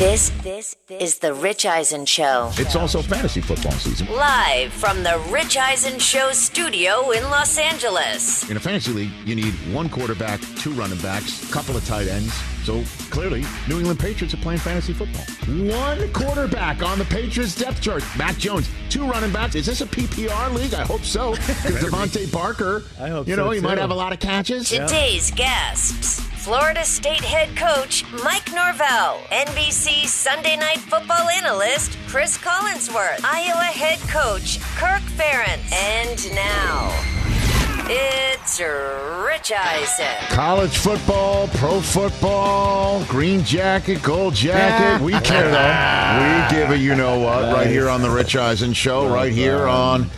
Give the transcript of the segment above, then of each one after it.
This this is the Rich Eisen Show. It's also fantasy football season. Live from the Rich Eisen Show studio in Los Angeles. In a fantasy league, you need one quarterback, two running backs, a couple of tight ends. So clearly, New England Patriots are playing fantasy football. One quarterback on the Patriots depth chart. Mac Jones, two running backs. Is this a PPR league? I hope so. Because DeVante Parker, I hope you so, know, he might have a lot of catches. Today's guests. Florida State head coach Mike Norvell, NBC Sunday Night Football analyst Chris Collinsworth, Iowa head coach Kirk Ferentz, and now it's Rich Eisen. College football, pro football, green jacket, gold jacket. We care though. We give a you know what right here on the Rich Eisen Show, right here on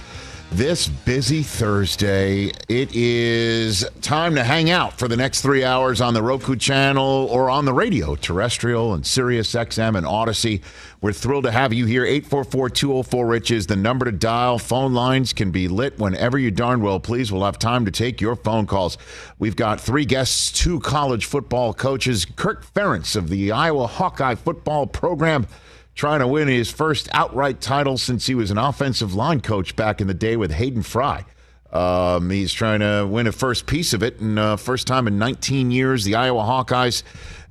this busy Thursday. It is time to hang out for the next three hours on the Roku channel or on the radio, terrestrial and Sirius XM and Audacy. We're thrilled to have you here. 844 204 Rich is the number to dial. Phone lines can be lit whenever you darn well please. We'll have time to take your phone calls. We've got three guests, two college football coaches. Kirk Ferentz of the Iowa Hawkeye football program trying to win his first outright title since he was an offensive line coach back in the day with Hayden Fry. Um, he's trying to win a first piece of it, and uh, first time in 19 years, the Iowa Hawkeyes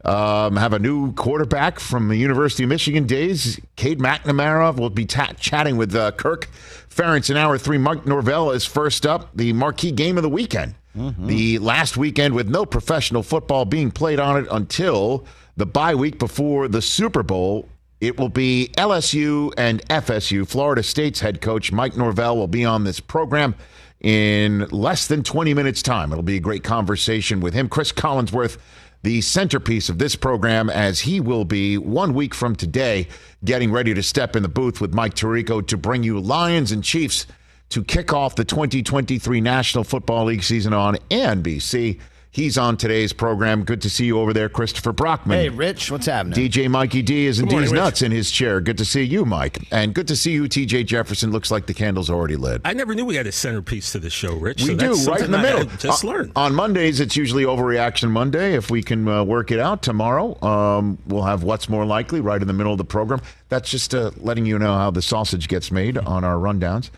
um, have a new quarterback from the University of Michigan days. Cade McNamara will be ta- chatting with uh, Kirk Ferentz in hour three. Mike Norvell is first up, the marquee game of the weekend. The last weekend with no professional football being played on it until the bye week before the Super Bowl. It will be LSU and FSU. Florida State's head coach Mike Norvell will be on this program in less than 20 minutes' time. It'll be a great conversation with him. Chris Collinsworth, the centerpiece of this program, as he will be one week from today getting ready to step in the booth with Mike Tirico to bring you Lions and Chiefs to kick off the 2023 National Football League season on NBC. He's on today's program. Good to see you over there, Christopher Brockman. Hey, Rich, what's happening? DJ Mikey D is in Good morning, D's Rich. nuts in his chair. Good to see you, Mike. And good to see you, TJ Jefferson. Looks like the candle's already lit. I never knew we had a centerpiece to the show, Rich. we so do, that's right in the middle. just On- learned. On Mondays, it's usually Overreaction Monday. If we can uh, work it out tomorrow, um, we'll have What's More Likely right in the middle of the program. That's just uh, letting you know how the sausage gets made on our rundowns.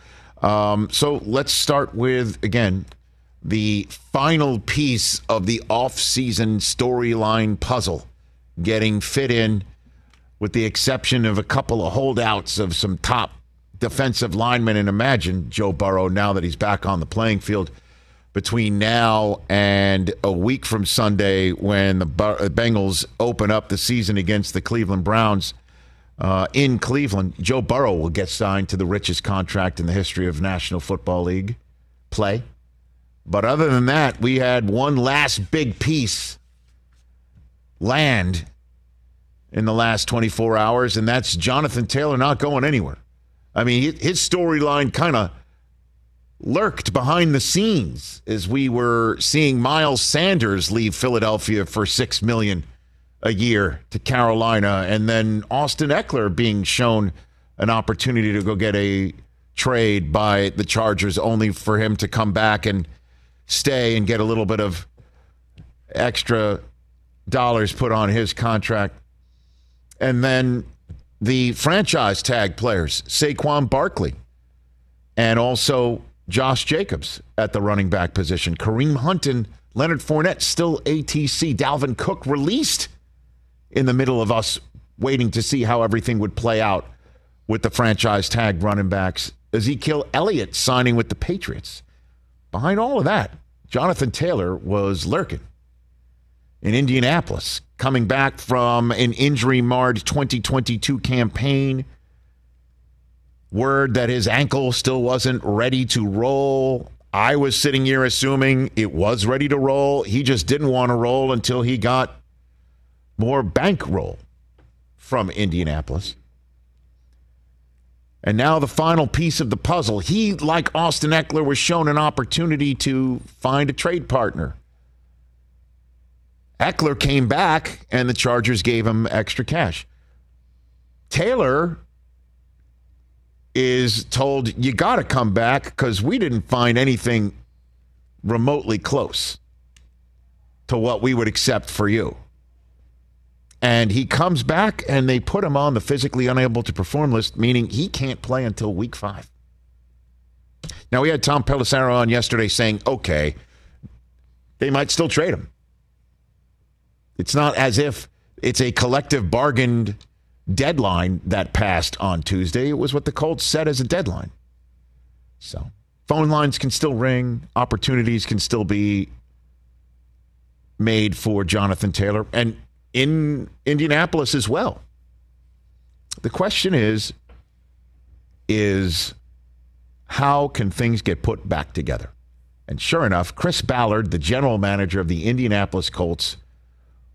Um, so let's start with, again, the final piece of the off-season storyline puzzle getting fit in with the exception of a couple of holdouts of some top defensive linemen and imagine Joe Burrow now that he's back on the playing field between now and a week from Sunday when the Bengals open up the season against the Cleveland Browns uh, in Cleveland, Joe Burrow will get signed to the richest contract in the history of National Football League play. But other than that, we had one last big piece land in the last 24 hours, and that's Jonathan Taylor not going anywhere. I mean, his storyline kind of lurked behind the scenes as we were seeing Miles Sanders leave Philadelphia for six million a year to Carolina, and then Austin Ekeler being shown an opportunity to go get a trade by the Chargers, only for him to come back and stay and get a little bit of extra dollars put on his contract. And then the franchise tag players, Saquon Barkley, and also Josh Jacobs at the running back position. Kareem Hunt and Leonard Fournette still ATC. Dalvin Cook released in the middle of us waiting to see how everything would play out with the franchise tag running backs. Ezekiel Elliott signing with the Patriots. Behind all of that, Jonathan Taylor was lurking in Indianapolis, coming back from an injury marred 2022 campaign. Word that his ankle still wasn't ready to roll. I was sitting here assuming it was ready to roll. He just didn't want to roll until he got more bankroll from Indianapolis. And now the final piece of the puzzle. He, like Austin Ekeler, was shown an opportunity to find a trade partner. Ekeler came back, and the Chargers gave him extra cash. Taylor is told, You got to come back because we didn't find anything remotely close to what we would accept for you. And he comes back and they put him on the physically unable to perform list, meaning he can't play until week five. Now, we had Tom Pelissero on yesterday saying, okay, they might still trade him. It's not as if it's a collective bargained deadline that passed on Tuesday. It was what the Colts said as a deadline. So, phone lines can still ring, opportunities can still be made for Jonathan Taylor. And in Indianapolis as well. The question is is how can things get put back together? And sure enough, Chris Ballard, the general manager of the Indianapolis Colts,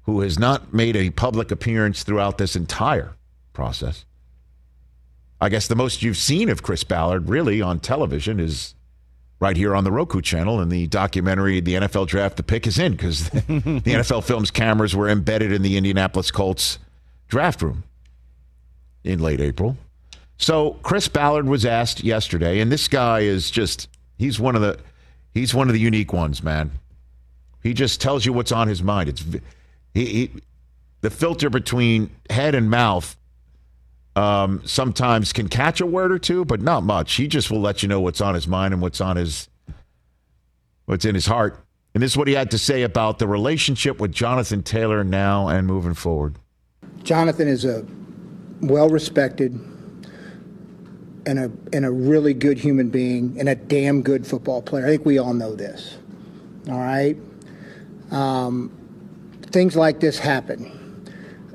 who has not made a public appearance throughout this entire process. I guess the most you've seen of Chris Ballard really on television is right here on the Roku channel in the documentary The NFL Draft. The pick is in because the NFL Films cameras were embedded in the Indianapolis Colts draft room in late April. So Chris Ballard was asked yesterday, and this guy is just he's one of the he's one of the unique ones, man. He just tells you what's on his mind. It's he, he the filter between head and mouth um, sometimes can catch a word or two, but not much. He just will let you know what's on his mind and what's on his what's in his heart. And this is what he had to say about the relationship with Jonathan Taylor now and moving forward. Jonathan is a well respected and a and a really good human being and a damn good football player. I think we all know this. All right. Um, things like this happen.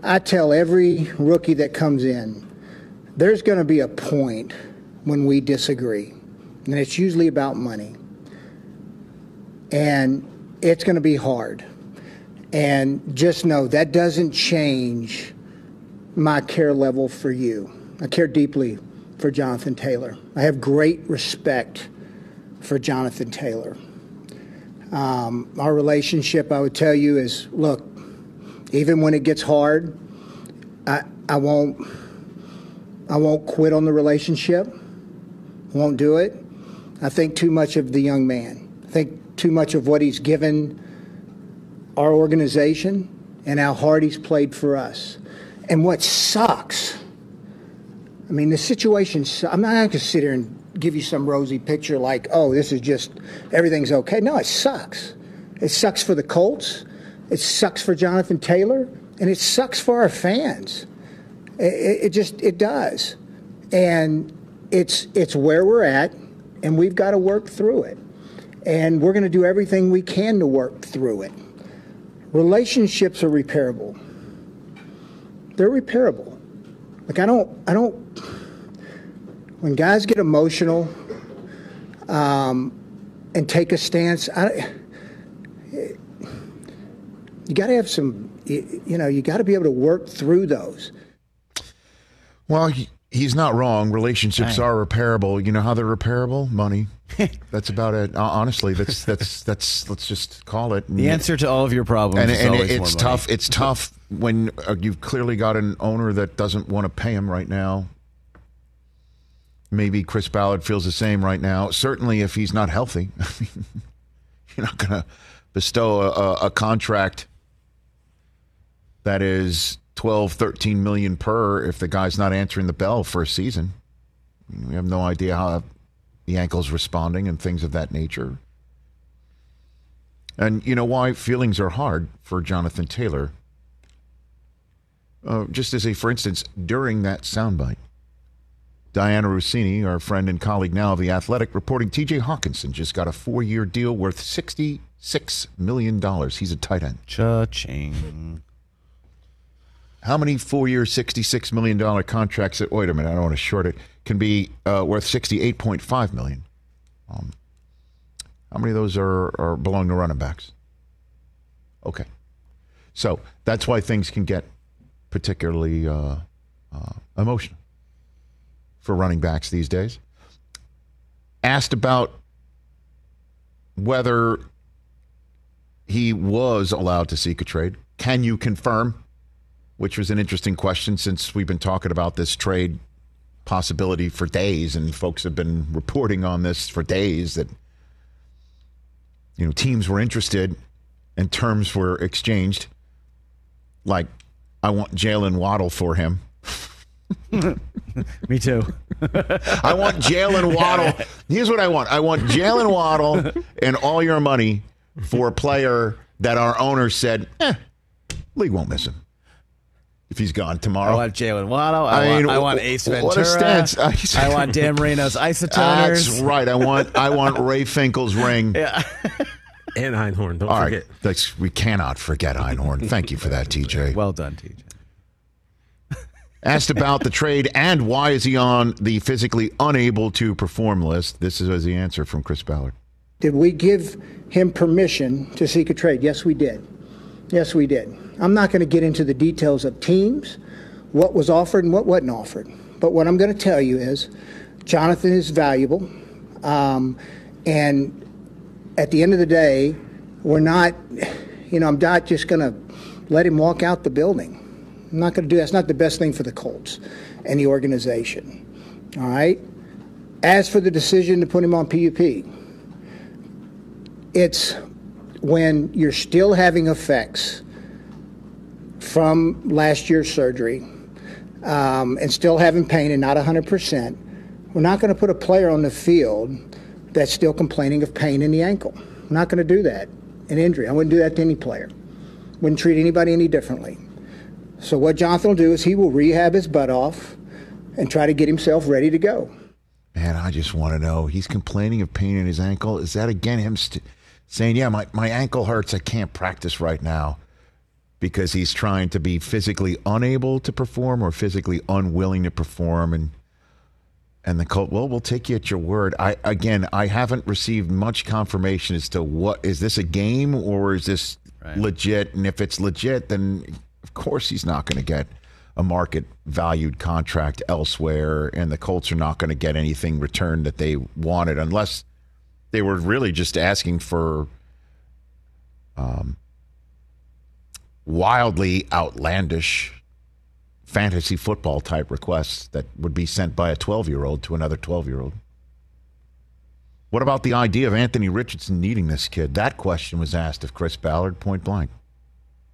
I tell every rookie that comes in, there's going to be a point when we disagree, and it's usually about money. And it's going to be hard. And just know that doesn't change my care level for you. I care deeply for Jonathan Taylor. I have great respect for Jonathan Taylor. Um, our relationship, I would tell you, is look, even when it gets hard, I, I won't I won't quit on the relationship. I won't do it. I think too much of the young man. I think too much of what he's given our organization and how hard he's played for us. And what sucks, I mean, the situation, I'm not going to sit here and give you some rosy picture like, oh, this is just, everything's okay. No, it sucks. It sucks for the Colts. It sucks for Jonathan Taylor. And it sucks for our fans. It, it just it does, and it's it's where we're at, and we've got to work through it, and we're going to do everything we can to work through it. Relationships are repairable. They're repairable. Like I don't I don't when guys get emotional um, and take a stance, I, you got to have some, you, you know, you got to be able to work through those. Well, he, he's not wrong. Relationships are repairable. You know how they're repairable? Money. that's about it. Honestly, that's that's that's. Let's just call it. The answer to all of your problems. And, and it's tough. money. It's tough when uh, you've clearly got an owner that doesn't want to pay him right now. Maybe Chris Ballard feels the same right now. Certainly, if he's not healthy, you're not going to bestow a, a contract that is 12, 13 million per if the guy's not answering the bell for a season. We have no idea how the ankle's responding and things of that nature. And you know why feelings are hard for Jonathan Taylor? uh, just as a for instance, during that soundbite, Dianna Russini, our friend and colleague now of The Athletic, reporting TJ Hockenson just got a four year deal worth $66 million. He's a tight end. Cha-ching. How many four year, $66 million contracts at wait I don't want to short it, can be uh, worth 68.5 million? Um, how many of those are, are belong to running backs? Okay. So that's why things can get particularly uh, uh, emotional for running backs these days. Asked about whether he was allowed to seek a trade. Can you confirm? Which was an interesting question since we've been talking about this trade possibility for days, and folks have been reporting on this for days that you know teams were interested and terms were exchanged. Like, I want Jalen Waddle for him. Me too. I want Jalen Waddle. Here's what I want I want Jalen Waddle and all your money for a player that our owner said, eh, league won't miss him if he's gone tomorrow. I tomorrow. want Jalen Waddle. I, I want, mean, I want wh- Ace what Ventura. a stance. I want Dan Marino's That's right. I want I want Ray Finkel's ring. Yeah. And Einhorn, don't All right, forget. that's, we cannot forget Einhorn. Thank you for that, TJ. Well done, TJ. Asked about the trade and why is he on the physically unable to perform list. This is the answer from Chris Ballard. Did we give him permission to seek a trade? Yes, we did. Yes, we did. I'm not going to get into the details of teams, what was offered and what wasn't offered. But what I'm going to tell you is Jonathan is valuable. Um, and at the end of the day, we're not, you know, I'm not just going to let him walk out the building. I'm not going to do that. That's not the best thing for the Colts and the organization. All right? As for the decision to put him on PUP, it's when you're still having effects from last year's surgery um, and still having pain and not 100%, we're not going to put a player on the field that's still complaining of pain in the ankle. I'm not going to do that. An injury. I wouldn't do that to any player. Wouldn't treat anybody any differently. So what Jonathan will do is he will rehab his butt off and try to get himself ready to go. Man, I just want to know. He's complaining of pain in his ankle. Is that again him st- saying, "Yeah, my, my ankle hurts. I can't practice right now," because he's trying to be physically unable to perform or physically unwilling to perform, and and the cult, Well, we'll take you at your word. I again, I haven't received much confirmation as to what is this a game or is this legit? And if it's legit, then of course he's not going to get a market valued contract elsewhere, and the Colts are not going to get anything returned that they wanted unless they were really just asking for um, wildly outlandish fantasy football type requests that would be sent by a 12 year old to another 12 year old. What about the idea of Anthony Richardson needing this kid? That question was asked of Chris Ballard point blank.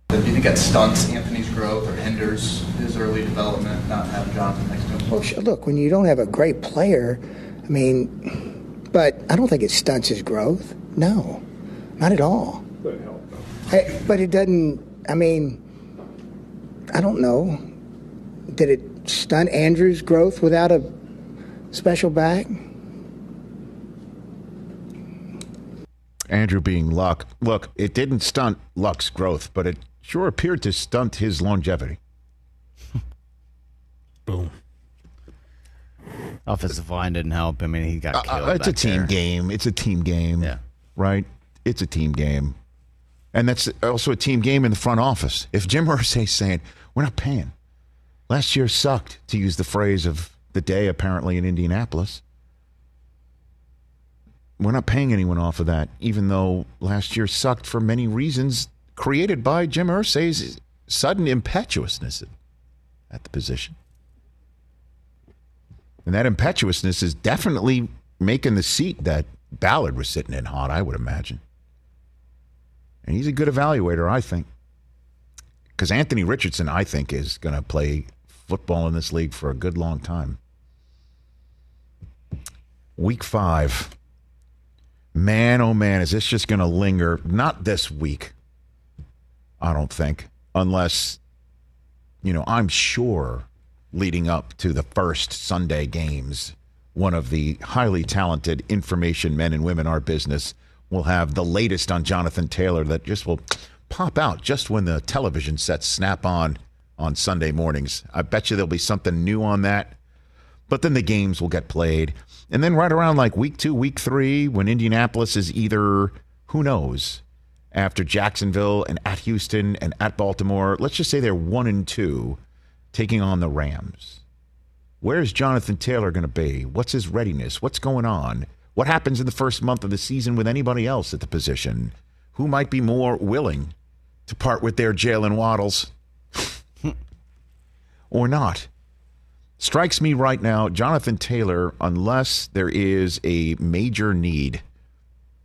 Do you think that stunts Anthony's growth or hinders his early development, not having Jonathan next to him? Well, look, when you don't have a great player, I mean, but I don't think it stunts his growth. No, not at all. Hey, but it doesn't, I mean, I don't know. Did it stunt Andrew's growth without a special back? Andrew being Luck. Look, it didn't stunt Luck's growth, but it sure appeared to stunt his longevity. Boom. Offensive line didn't help. I mean, he got killed. Uh, it's a team there. game. It's a team game. Yeah. Right? It's a team game. And that's also a team game in the front office. If Jim Irsay's saying, we're not paying. Last year sucked, to use the phrase of the day apparently in Indianapolis. We're not paying anyone off of that, even though last year sucked for many reasons created by Jim Irsay's sudden impetuousness at the position. And that impetuousness is definitely making the seat that Ballard was sitting in hot, I would imagine. And he's a good evaluator, I think. Because Anthony Richardson, I think, is going to play football in this league for a good long time. Week five. Man, oh man, is this just going to linger? Not this week, I don't think, unless you know, I'm sure leading up to the first Sunday games, one of the highly talented information men and women our business will have the latest on Jonathan Taylor that just will pop out just when the television sets snap on on Sunday mornings. I bet you there'll be something new on that. But then the games will get played. And then right around like week two, week three, when Indianapolis is either, who knows, after Jacksonville and at Houston and at Baltimore, let's just say they're one and two taking on the Rams. Where's Jonathan Taylor going to be? What's his readiness? What's going on? What happens in the first month of the season with anybody else at the position? Who might be more willing to part with their Jalen Waddles or not? Strikes me right now, Jonathan Taylor, unless there is a major need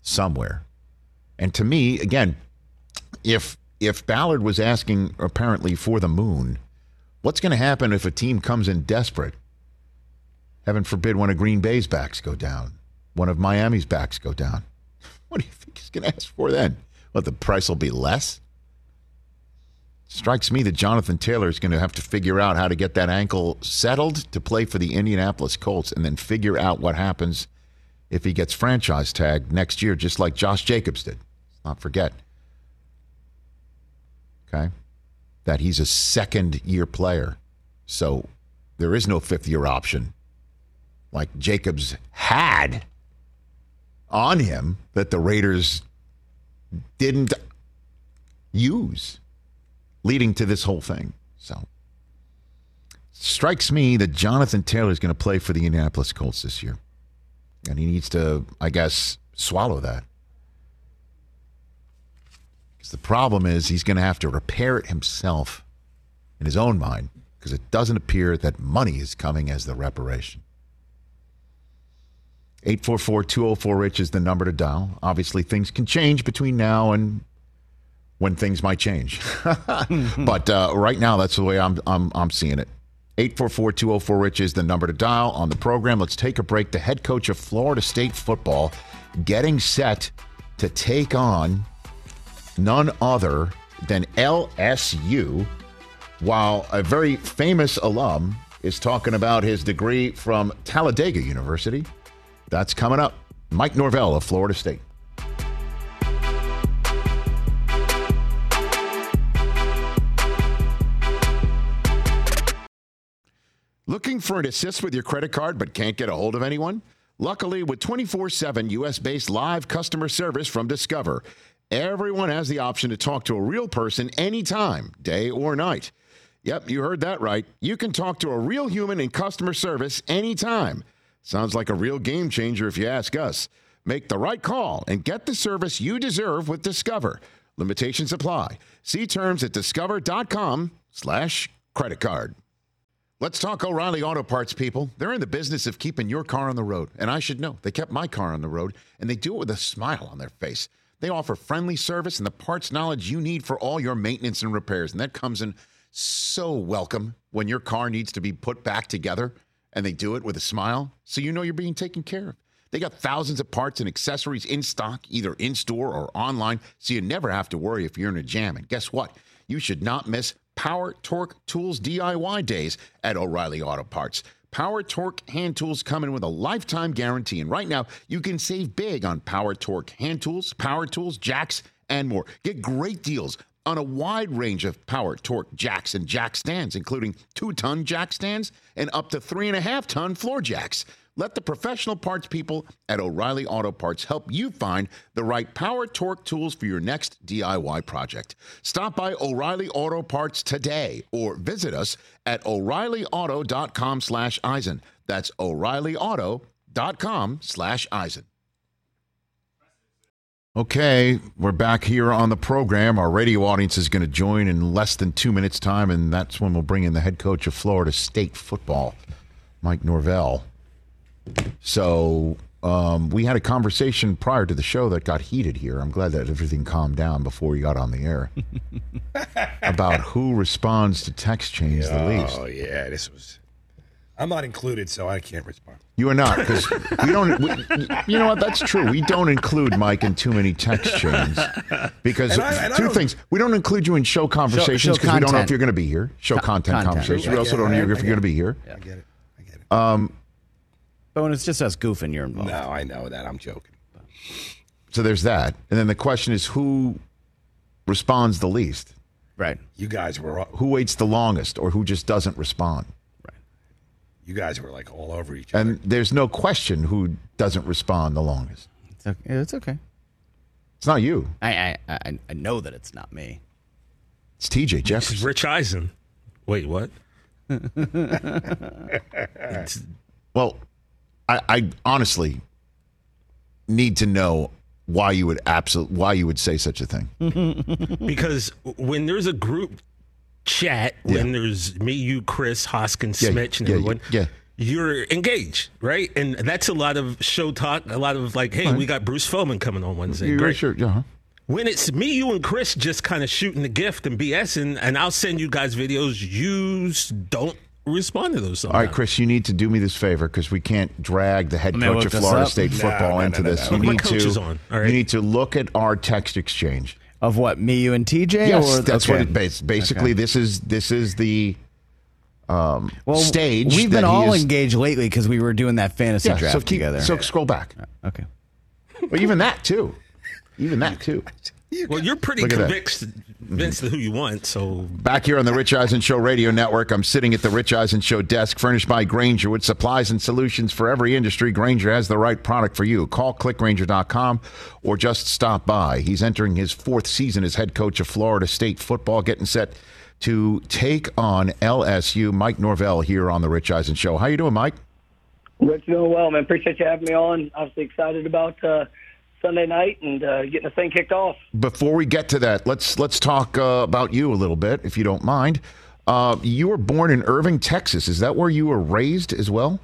somewhere. And to me, again, if if Ballard was asking apparently for the moon, what's going to happen if a team comes in desperate? Heaven forbid one of Green Bay's backs go down, one of Miami's backs go down. What do you think he's going to ask for then? What the price will be less? Strikes me that Jonathan Taylor is going to have to figure out how to get that ankle settled to play for the Indianapolis Colts and then figure out what happens if he gets franchise tagged next year, just like Josh Jacobs did. Let's not forget. Okay? That he's a second year player. So there is no fifth year option like Jacobs had on him that the Raiders didn't use leading to this whole thing. So strikes me that Jonathan Taylor is going to play for the Indianapolis Colts this year. And he needs to, I guess, swallow that. Because the problem is he's going to have to repair it himself in his own mind because it doesn't appear that money is coming as the reparation. 844 204 Rich is the number to dial. Obviously, things can change between now and when things might change. but uh, right now, that's the way I'm, I'm, I'm seeing it. 844 204 Rich is the number to dial on the program. Let's take a break. The head coach of Florida State football getting set to take on none other than LSU, while a very famous alum is talking about his degree from Talladega University. That's coming up. Mike Norvell of Florida State. Looking for an assist with your credit card but can't get a hold of anyone? Luckily, with 24 7 US based live customer service from Discover, everyone has the option to talk to a real person anytime, day or night. Yep, you heard that right. You can talk to a real human in customer service anytime. Sounds like a real game changer if you ask us. Make the right call and get the service you deserve with Discover. Limitations apply. See terms at discover.com slash credit card. Let's talk O'Reilly Auto Parts, people. They're in the business of keeping your car on the road. And I should know. They kept my car on the road, and they do it with a smile on their face. They offer friendly service and the parts knowledge you need for all your maintenance and repairs. And that comes in so welcome when your car needs to be put back together and they do it with a smile so you know you're being taken care of. They got thousands of parts and accessories in stock, either in store or online, so you never have to worry if you're in a jam. And guess what? You should not miss Power Torque Tools DIY days at O'Reilly Auto Parts. Power Torque hand tools come in with a lifetime guarantee. And right now, you can save big on Power Torque hand tools, power tools, jacks, and more. Get great deals on a wide range of power torque jacks and jack stands, including two ton jack stands and up to three and a half ton floor jacks. Let the professional parts people at O'Reilly Auto Parts help you find the right power torque tools for your next DIY project. Stop by O'Reilly Auto Parts today or visit us at o'ReillyAuto.com slash Eisen. That's o'ReillyAuto.com slash Eisen. Okay, we're back here on the program. Our radio audience is going to join in less than two minutes' time, and that's when we'll bring in the head coach of Florida State football, Mike Norvell. So um, we had a conversation prior to the show that got heated here. I'm glad that everything calmed down before we got on the air about who responds to text chains the least. Oh yeah, this was I'm not included, so I can't respond. You are not because we don't. We, you know what? That's true. We don't include Mike in too many text chains because And I- and two things. We don't include you in show conversations because we don't know if you're going to be here. Show content, content. conversations. We also don't know if you're going to be here. I get it. I get it. But when it's just us goofing, you're involved. No, I know that. I'm joking. So there's that, and then the question is who responds the least, Right. You guys were all- who waits the longest, or who just doesn't respond. Right. You guys were like all over each other. And there's no question who doesn't respond the longest. It's okay. It's okay. It's not you. I, I, I, I know that it's not me. It's TJ This is Jefferson. Rich Eisen. Wait, what? Well, I, I honestly need to know why you would absolute why you would say such a thing. because when there's a group chat, when there's me, you, Chris, Hoskins, Yeah, Smitch, and yeah, everyone, yeah. you're engaged, right? And that's a lot of show talk, a lot of like, hey, we got Bruce Feldman coming on Wednesday. You're Great. sure, uh-huh. When it's me, you, and Chris just kind of shooting the gift and BSing, and I'll send you guys videos, you don't respond to those. All right. Chris, you need to do me this favor because we can't drag the head Let me coach of Florida. State No, football no, into this. You need to is on, all right? you need to look at our text exchange. Of what? Me, you, and TJ? Yes, or, that's okay. what it bas- basically. Okay. This is this is the um, well, stage. We've been all is- engaged lately because we were doing that fantasy Yeah, draft so keep, together. So scroll back. okay. Well, even that too. Even that too. Well, you're pretty Look convinced, convinced of who you want, so Back here on the Rich Eisen Show Radio Network, I'm sitting at the Rich Eisen Show desk, furnished by Grainger with supplies and solutions for every industry. Grainger has the right product for you. Call clickgrainger.com or just stop by. He's entering his fourth season as head coach of Florida State football, getting set to take on LSU. Mike Norvell here on the Rich Eisen Show. How you doing, Mike? Rich, doing well, man. Appreciate you having me on. Obviously excited about uh, Sunday night and uh, getting the thing kicked off. Before we get to that, let's let's talk uh, about you a little bit, if you don't mind. Uh, you were born in Irving, Texas. Is that where you were raised as well?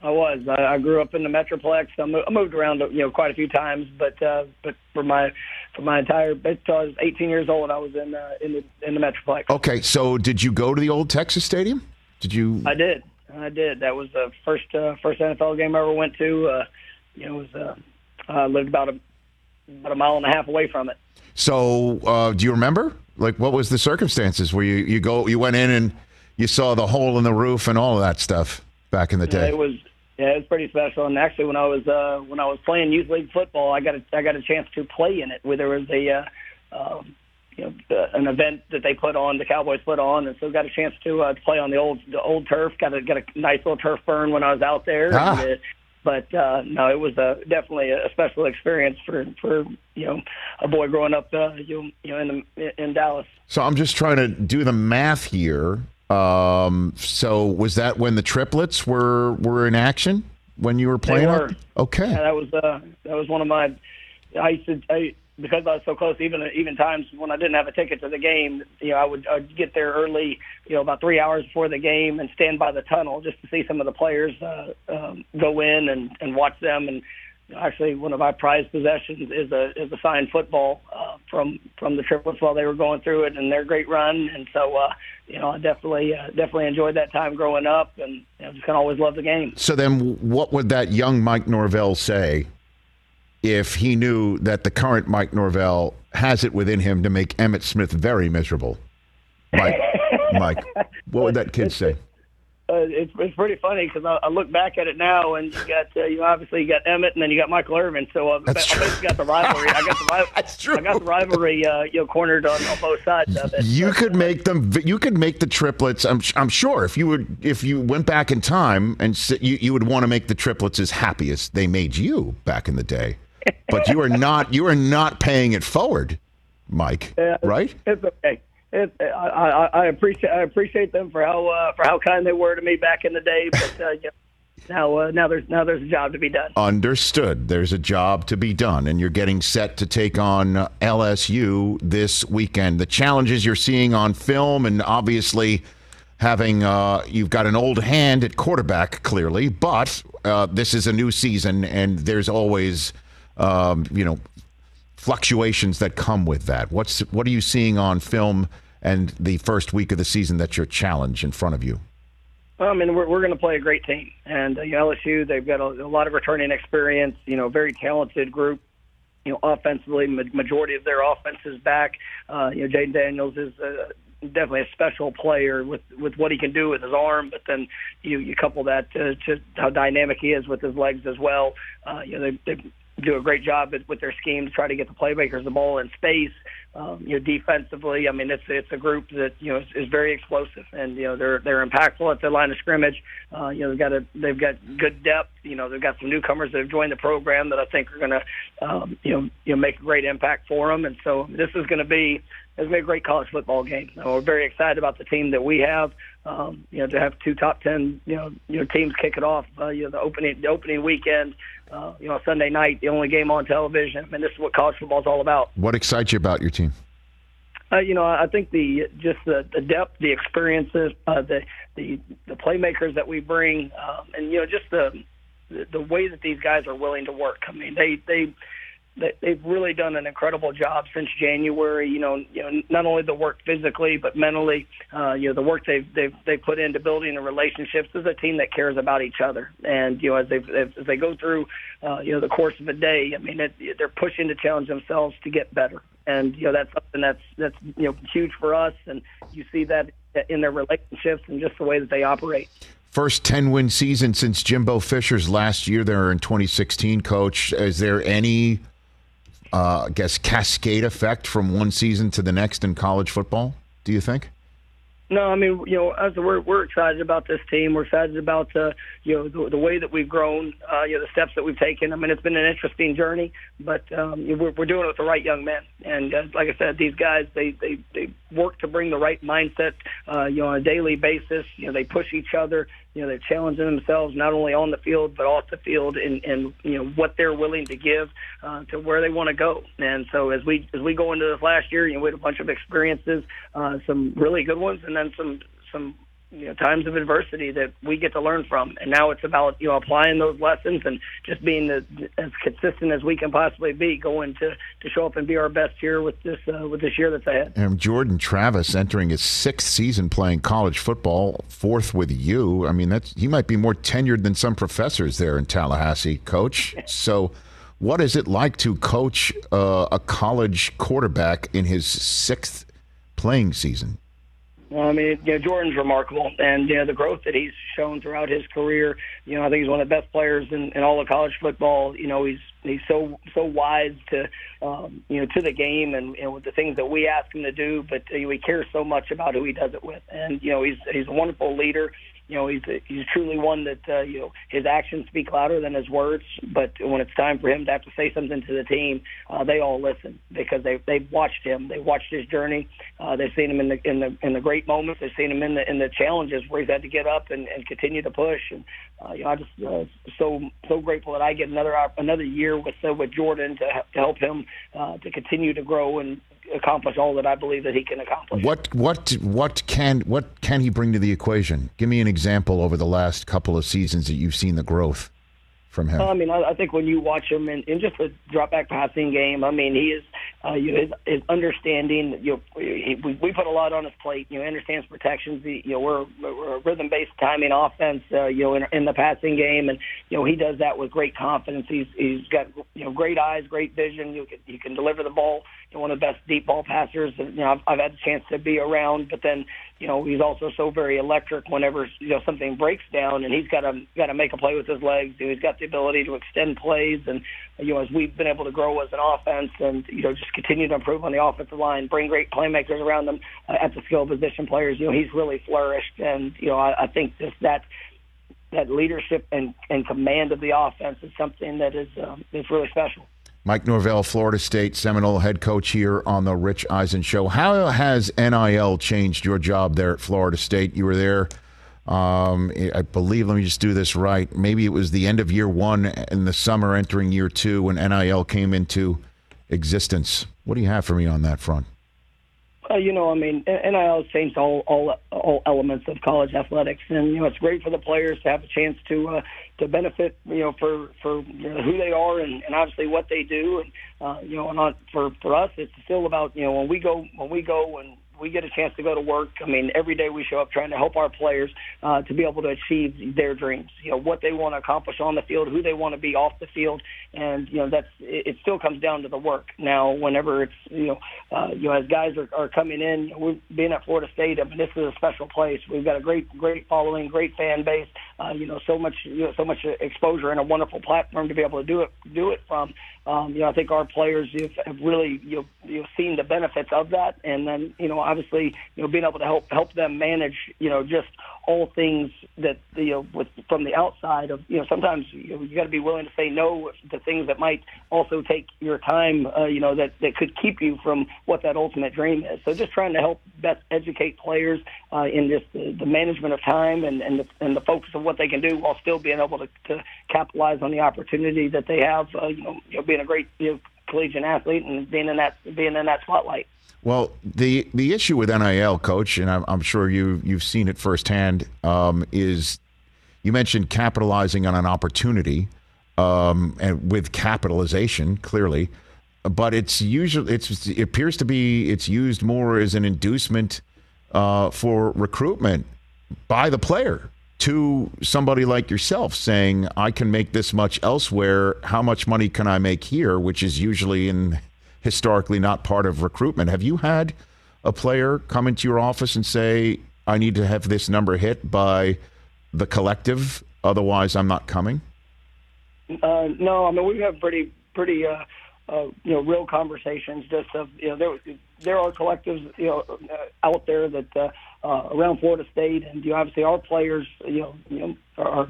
I was. I, I grew up in the Metroplex. I, mo- I moved around, you know, quite a few times, but uh, but for my for my entire until I was 18 years old, I was in uh, in the in the Metroplex. Okay, so did you go to the old Texas Stadium? Did you? I did. I did. That was the first uh, first NFL game I ever went to. Uh, you know, it was uh, I lived about a about a mile and a half away from it. So, uh, do you remember? Like, what was the circumstances where you, you go, you went in and you saw the hole in the roof and all of that stuff back in the Yeah, day? it was yeah, it was pretty special. And actually, when I was uh, when I was playing youth league football, I got a, I got a chance to play in it. Where there was a uh, um, you know uh, an event that they put on, the Cowboys put on, and so got a chance to, uh, play on the old the old turf. Got a got a nice little turf burn when I was out there. Ah. And, uh, but uh, no, it was uh, definitely a special experience for for you know a boy growing up uh, you you know in the in Dallas. So, I'm just trying to do the math here. Um, so, was that when the triplets were were in action when you were playing? were. Okay. Yeah, that was uh, that was one of my. I used to I, because I was so close. Even even times when I didn't have a ticket to the game, you know, I would I'd get there early, you know, about three hours before the game, and stand by the tunnel just to see some of the players uh, um, go in and and watch them. And actually, one of my prized possessions is a is a signed football uh, from from the triplets while they were going through it and their great run. And so, uh, you know, I definitely uh, definitely enjoyed that time growing up, and you know, just kind of always loved the game. So then, what would that young Mike Norvell say if he knew that the current Mike Norvell has it within him to make Emmitt Smith very miserable? Mike, Mike, what would that kid say? uh, it's it's pretty funny because I, I look back at it now, and you got uh, you obviously you got Emmitt, and then you got Michael Irvin. So uh, That's I basically got the rivalry. I got the rivalry. That's true. I got the rivalry. Uh, you know, cornered on, on both sides of it. You could make them. You could make the triplets. I'm, I'm sure if you would, if you went back in time and you, you would want to make the triplets as happy as they made you back in the day. But you are not. You are not paying it forward, Mike. Yeah, right? It's okay. It, I, I, I appreciate I appreciate them for how uh, for how kind they were to me back in the day. But uh, know, now uh, now there's now there's a job to be done. Understood. There's a job to be done, and you're getting set to take on uh, LSU this weekend. The challenges you're seeing on film, and obviously having uh, you've got an old hand at quarterback, clearly, but uh, this is a new season, and there's always um, you know fluctuations that come with that. What's what are you seeing on film and the first week of the season that's your challenge in front of you? I mean, we're, we're going to play a great team, and uh, you know, LSU they've got a, a lot of returning experience. You know, very talented group. You know, offensively, ma- majority of their offense is back. Uh, you know, Jayden Daniels is uh, definitely a special player with with what he can do with his arm, but then you you couple that to, to how dynamic he is with his legs as well. Uh, you know, they, they do a great job with their scheme to try to get the playmakers the ball in space. Um, you know, defensively, I mean, it's it's a group that you know is, is very explosive, and you know they're they're impactful at the line of scrimmage. Uh, you know, they've got a they've got good depth. You know, they've got some newcomers that have joined the program that I think are going to um, you know you know make a great impact for them. And so this is going to be to be a great college football game. Uh, we're very excited about the team that we have. Um, you know, to have two top ten you know you know teams kick it off. Uh, you know, the opening the opening weekend. Uh, you know, Sunday night, the only game on television. I mean, this is what college football is all about. What excites you about your team? Uh, you know, I think the just the, the depth, the experiences, uh, the the the playmakers that we bring, um, and you know, just the the way that these guys are willing to work. I mean, they they they- they've really done an incredible job since January. You know, you know, not only the work physically but mentally. Uh, you know, the work they've they've they put into building the relationships. Is a team that cares about each other, and you know, as they as they go through, uh, you know, the course of a day. I mean, it, they're pushing to challenge themselves to get better, and you know, that's something that's that's you know huge for us, and you see that in their relationships and just the way that they operate. First 10 win season since Jimbo Fisher's last year there in 2016, coach. Is there any, uh, I guess, cascade effect from one season to the next in college football, do you think? No, I mean, you know, as we're we're excited about this team. We're excited about uh, you know the, the way that we've grown, uh, you know, the steps that we've taken. I mean, it's been an interesting journey, but um, we're we're doing it with the right young men. And uh, like I said, these guys they they they work to bring the right mindset, uh, you know, on a daily basis. You know, they push each other. You know, they're challenging themselves not only on the field but off the field, and and you know what they're willing to give uh, to where they want to go. And so as we as we go into this last year, you know, we had a bunch of experiences, uh, some really good ones, and then some some you know times of adversity that we get to learn from. And now it's about you know applying those lessons and just being the, as consistent as we can possibly be, going to to show up and be our best here with this uh, with this year that's ahead. And Jordan Travis entering his sixth season playing college football, fourth with you. I mean, that's he might be more tenured than some professors there in Tallahassee, coach. So, what is it like to coach uh, a college quarterback in his sixth playing season? I mean, you know, Jordan's remarkable, and you know the growth that he's shown throughout his career. You know, I think he's one of the best players in, in all of college football. You know, he's he's so so wise to um, you know to the game and you know, with the things that we ask him to do, but uh, he cares so much about who he does it with, and you know he's he's a wonderful leader. You know, he's he's truly one that uh, you know his actions speak louder than his words. But when it's time for him to have to say something to the team, uh, they all listen because they they've watched him. They watched his journey. Uh, they've seen him in the in the in the great moments. They've seen him in the in the challenges where he's had to get up and, and continue to push. And uh, you know, I just uh, so so grateful that I get another another year with uh, with Jordan to, to help him uh, to continue to grow and accomplish all that I believe that he can accomplish. What what what can what can he bring to the equation? Give me an example over the last couple of seasons that you've seen the growth from him. Well, I mean, I, I think when you watch him in, in just a drop back passing game, I mean, he is uh, you know, his, his understanding. You know, we, we put a lot on his plate. You know, understands protections. He, you know, we're, we're a rhythm based timing offense. Uh, you know, in, in the passing game, and you know, he does that with great confidence. He's he's got you know great eyes, great vision. You can you can deliver the ball. You know, one of the best deep ball passers. You know, I've, I've had the chance to be around, but then you know he's also so very electric whenever you know something breaks down and he's got to got to make a play with his legs you know, he's got the ability to extend plays and you know as we've been able to grow as an offense and you know just continue to improve on the offensive line bring great playmakers around them uh, at the skill position players you know he's really flourished and you know I, I think just that that leadership and, and command of the offense is something that is um, is really special Mike Norvell, Florida State Seminole head coach here on the Rich Eisen Show. How has NIL changed your job there at Florida State? You were there, um, I believe, let me just do this right. Maybe it was the end of year one in the summer, entering year two, when NIL came into existence. What do you have for me on that front? Uh, you know, I mean, NIL changed all, all all elements of college athletics, and you know, it's great for the players to have a chance to uh, to benefit, you know, for for you know, who they are and, and obviously what they do, and uh, you know, and on, for for us, it's still about you know when we go when we go and we get a chance to go to work. I mean, every day we show up trying to help our players uh, to be able to achieve their dreams. You know, what they want to accomplish on the field, who they want to be off the field, and you know that's it, it still comes down to the work. Now, whenever it's you know, uh, you know, as guys are, are coming in, we've been at Florida State. I mean, this is a special place. We've got a great, great following, great fan base. Uh, you know, so much, you know, so much exposure and a wonderful platform to be able to do it, do it from. Um, you know, I think our players have, really you know, you know seen the benefits of that, and then you know obviously you know being able to help help them manage you know just all things that you know with from the outside of you know sometimes you, know, you got to be willing to say no to things that might also take your time uh, you know that that could keep you from what that ultimate dream is. So just trying to help best educate players uh, in just the, the management of time and and the, and the focus of what they can do while still being able to, to capitalize on the opportunity that they have. Uh, you know, you know, being a great you know, collegiate athlete and being in that being in that spotlight. Well, the the issue with NIL, coach, and I'm, I'm sure you you've seen it firsthand, um, is you mentioned capitalizing on an opportunity, um, and with capitalization, clearly, but it's usually it's it appears to be it's used more as an inducement uh, for recruitment by the player to somebody like yourself, saying, "I can make this much elsewhere. How much money can I make here?" Which is usually in historically not part of recruitment. Have you had a player come into your office and say, I need to have this number hit by the collective, otherwise I'm not coming? Uh, no, I mean we have pretty pretty uh, uh, you know real conversations. Just of you know there there are collectives you know uh, out there that uh, around Florida State, and you know, obviously our players you know you know are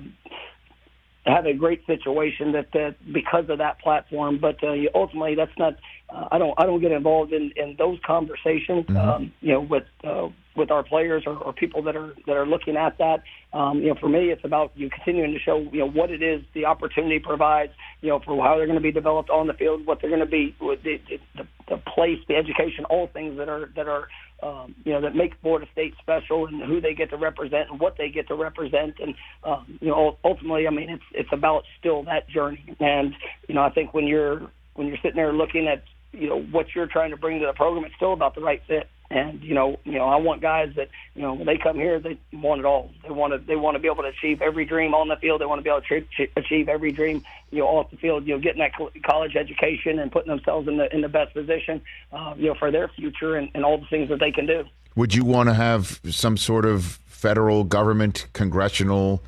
have a great situation that, that because of that platform. But uh, ultimately, that's not. Uh, I don't. I don't get involved in, in those conversations. Mm-hmm. Um, you know, with uh, with our players or, or people that are that are looking at that. Um, you know, for me, it's about you continuing to show you know what it is the opportunity provides. You know, for how they're going to be developed on the field, what they're going to be, the, the, the place, the education, all things that are that are um, you know, that make Florida State special and who they get to represent and what they get to represent. And, um, you know, ultimately, I mean, it's, it's about still that journey. And, you know, I think when you're, when you're sitting there looking at, you know, what you're trying to bring to the program, it's still about the right fit. And you know, you know, I want guys that you know when they come here, they want it all. They want to they want to be able to achieve every dream on the field. They want to be able to achieve every dream you know off the field. You know, getting that college education and putting themselves in the in the best position, uh, you know, for their future and, and all the things that they can do. Would you want to have some sort of federal government congressional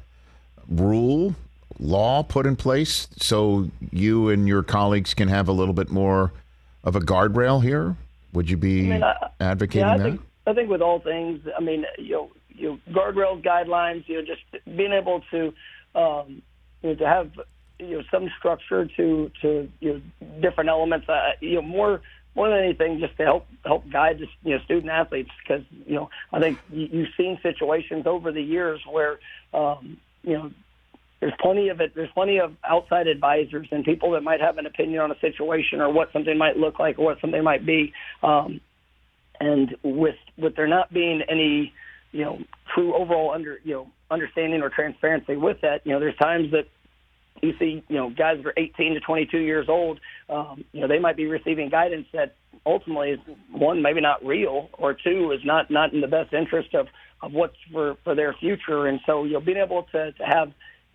rule law put in place so you and your colleagues can have a little bit more of a guardrail here? Would you be I mean, I, advocating yeah, I that? Think, I think with all things, I mean, you know, you know, guardrails, guidelines, you know, just being able to, um, you know, to have, you know, some structure to to you know different elements. Uh, you know, more more than anything, just to help help guide the you know student athletes because you know I think you've seen situations over the years where um, you know there's plenty of it. There's plenty of outside advisors and people that might have an opinion on a situation or what something might look like or what something might be. Um, and with with there not being any, you know, true overall under you know understanding or transparency with that, you know, there's times that you see, you know, guys that are 18 to 22 years old, um, you know, they might be receiving guidance that ultimately is one maybe not real, or two is not not in the best interest of of what's for for their future. And so, you know, being able to to have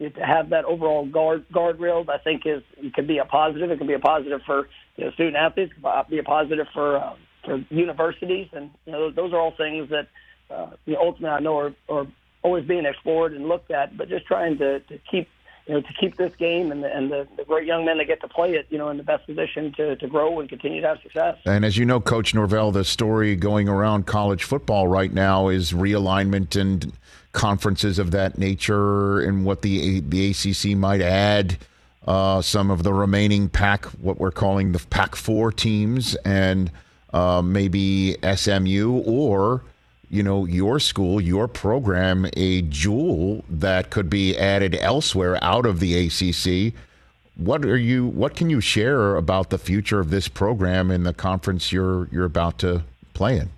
to have that overall guard guardrails, I think is it can be a positive. It can be a positive for you know, student athletes. It be a positive for uh, for universities, and you know those are all things that uh, you know, ultimately I know are, are always being explored and looked at. But just trying to, to keep you know to keep this game and the, and the, the great young men that get to play it, you know, in the best position to, to grow and continue to have success. And as you know, Coach Norvell, the story going around college football right now is realignment and conferences of that nature and what the the ACC might add. Uh, some of the remaining Pac, what we're calling the Pac four teams, and uh, maybe SMU or you know your school, your program, a jewel that could be added elsewhere out of the ACC. What are you? What can you share about the future of this program in the conference you're you're about to play in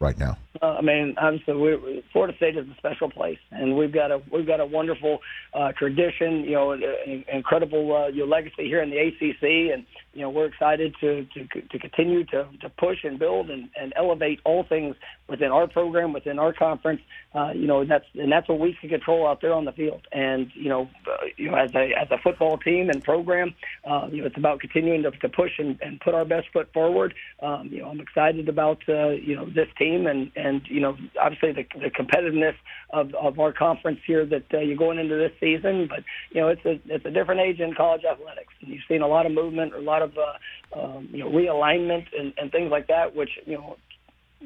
right now? Uh, I mean, obviously, we, Florida State is a special place, and we've got a we've got a wonderful uh, tradition, you know, an incredible uh, your legacy here in the ACC, and you know, we're excited to to, to continue to, to push and build and, and elevate all things within our program, within our conference. Uh, you know, and that's and that's what we can control out there on the field. And you know, uh, you know, as a as a football team and program, uh, you know, it's about continuing to, to push and, and put our best foot forward. Um, you know, I'm excited about uh, you know this team and and you know obviously the, the competitiveness of, of our conference here that uh, you're going into this season. But you know it's a it's a different age in college athletics, and you've seen a lot of movement, a lot of uh, um, you know realignment and, and things like that, which you know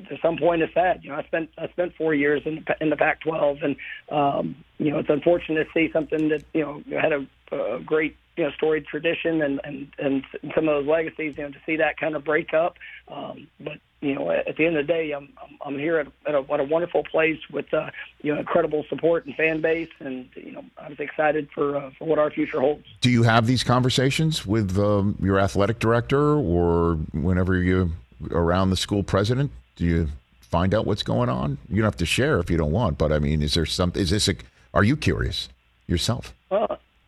to some point is sad. You know, I spent I spent four years in the, in the Pac-12, and um, you know it's unfortunate to see something that you know had a, a great you know storied tradition and and and some of those legacies. You know, to see that kind of break up. Um, but you know, at the end of the day, I'm I'm, I'm here at, at, a, at a wonderful place with uh, you know incredible support and fan base, and you know I was excited for uh, for what our future holds. Do you have these conversations with um, your athletic director, or whenever you're around the school president? Do you find out what's going on? You don't have to share if you don't want, but I mean, is there some? Is this a? Are you curious yourself?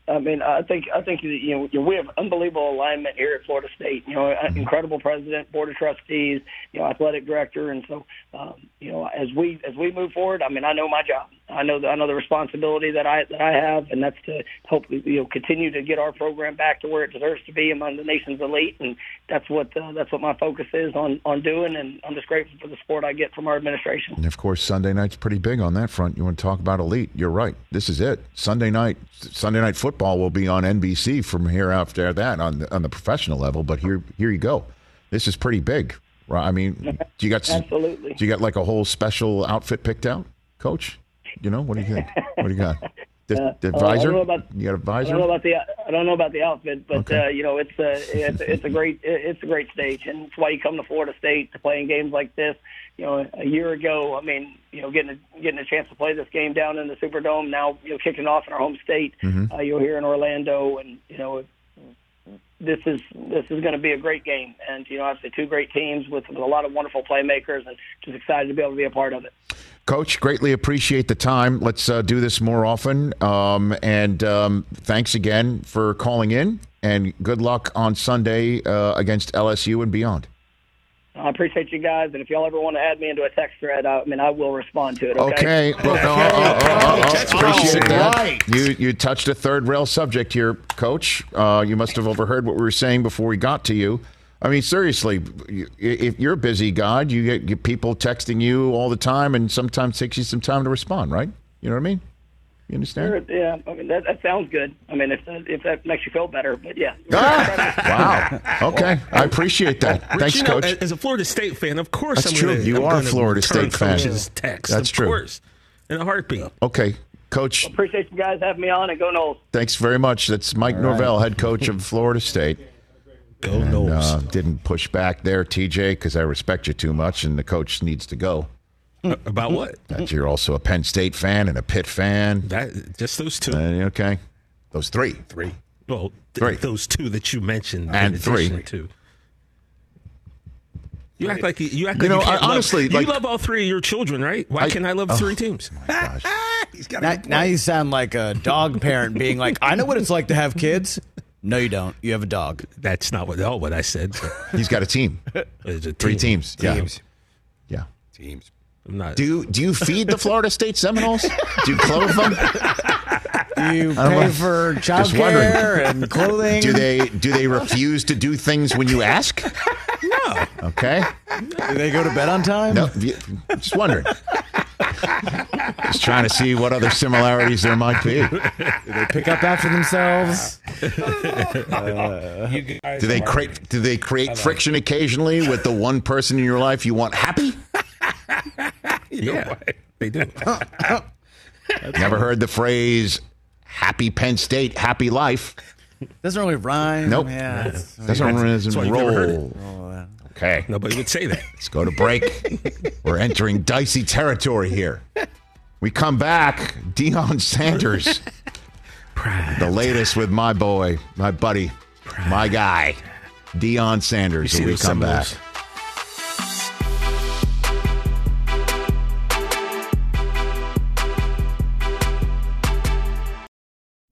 I mean, I think I think you know we have unbelievable alignment here at Florida State. You know, Mm-hmm. incredible president, board of trustees, you know, athletic director, and so um, you know as we as we move forward. I mean, I know my job. I know the, I know the responsibility that I that I have, and that's to help you know continue to get our program back to where it deserves to be among the nation's elite, and that's what uh, that's what my focus is on on doing. And I'm just grateful for the support I get from our administration. And of course, Sunday night's pretty big on that front. You want to talk about elite? You're right. This is it. Sunday night, Sunday night football will be on NBC from here after that on the, on the professional level. But here, here you go. This is pretty big. Right? I mean, do you got Absolutely. Do you got like a whole special outfit picked out, Coach? You know what do you think? What do you got? The, Uh, the I don't advisor? know about- you got a I advisor? don't know about the I don't know about the outfit, but Okay. uh, you know it's a it's, it's a great it's a great stage, and it's why you come to Florida State to play in games like this. You know, a year ago, I mean, you know, getting a, getting a chance to play this game down in the Superdome. Now, you know, kicking off in our home state. Mm-hmm. Uh, you're here in Orlando, and you know, this is this is going to be a great game, and you know, obviously two great teams with, with a lot of wonderful playmakers, and just excited to be able to be a part of it. Coach, greatly appreciate the time. Let's uh, do this more often. Um, and um, thanks again for calling in. And good luck on Sunday uh, against LSU and beyond. I appreciate you guys, and if y'all ever want to add me into a text thread, I, I mean, I will respond to it. Okay. Okay. Well, oh, oh, oh, oh, That's appreciate that. right. You you touched a third rail subject here, Coach. Uh, you must have overheard what we were saying before we got to you. I mean, seriously, if you're a busy guy, you get, get people texting you all the time, and sometimes takes you some time to respond, right? You know what I mean? You understand? Sure, yeah, I mean that, that sounds good. I mean, if if that makes you feel better, but yeah. Ah! Wow. Okay. I appreciate that. Rich, Thanks, you know, Coach. As a Florida State fan, of course, That's I'm true. Gonna, You I'm are a Florida State fan. Coach's text. That's of true. course, in a heartbeat. Okay, Coach. Appreciate you guys having me on, and go Noles. Thanks very much. That's Mike Norvell, head coach of Florida State. Go and, uh, didn't push back there, TJ, because I respect you too much, and the coach needs to go. About what? That you're also a Penn State fan and a Pitt fan. That just those two. Uh, okay, those three. Three. Well, th- Three. those two that you mentioned, in And three. addition to- You act like you, you act You like know, you can't love- honestly, you love all three of your children, right? Why I- can't I love oh. three teams? Now, now you sound like a dog parent being like, I know what it's like to have kids. No, you don't. You have a dog. That's not what all what I said. He's got a team. It's a Three team. teams. Yeah. Teams. Yeah. Teams. I'm not. Do you, do you feed the Florida State Seminoles? Do you clothe them? You don't pay know. for Just wondering. childcare and clothing. Do they do they refuse to do things when you ask? No. Okay. Do they go to bed on time? No. Just wondering. Just trying to see what other similarities there might be. Do they pick up after themselves? Do they create do they create friction occasionally with the one person in your life you want happy? yeah, they do. Never heard the phrase "happy Penn State, happy life." Doesn't really rhyme. Nope. Yeah. it's- Doesn't That's why you've never heard it. roll. Oh, Okay. Nobody would say that. Let's go to break. We're entering dicey territory here. We come back. Deion Sanders. The latest with my boy, my buddy, my guy, Deion Sanders. When we come back.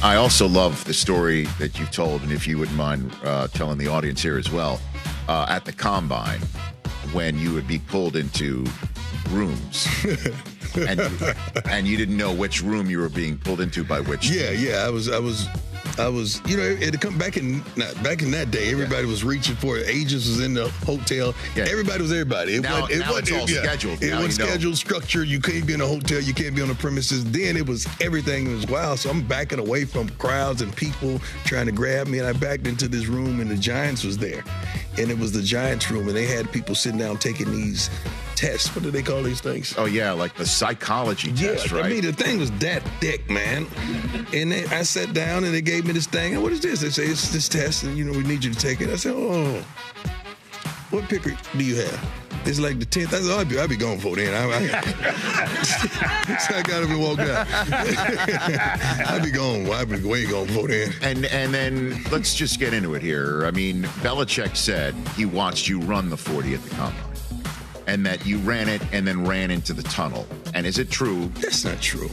I also love the story that you've told, and if you wouldn't mind uh, telling the audience here as well, uh, at the combine when you would be pulled into rooms. and, and you didn't know which room you were being pulled into by which. Yeah, yeah. I was, I was, I was. You know, it had come back in back in that day. Everybody was reaching for it. Agents was in the hotel. Yeah. Everybody was everybody. It Now- wasn't, it now wasn't, it's all yeah. scheduled. It Now was you know. scheduled structure. You can't be in a hotel. You can't be on the premises. Then it was everything was wild. So I'm backing away from crowds and people trying to grab me, and I backed into this room, and the Giants was there, and it was the Giants room, and they had people sitting down taking these tests. What do they call these things? Oh yeah, like the psychology Yeah, test, I right? mean the thing was that thick, man. And they, I sat down and they gave me this thing. And what is this? They say it's this test, and you know we need you to take it. I said, oh, what picker do you have? It's like the tenth. I said, oh, I'll be, I'll be gone before then. I, I, so I got up and walked out. I'll be gone. I'll be way gone before then. And and then let's just get into it here. I mean, Belichick said he watched you run the 40 at the combine, and that you ran it and then ran into the tunnel. And is it true? That's not true.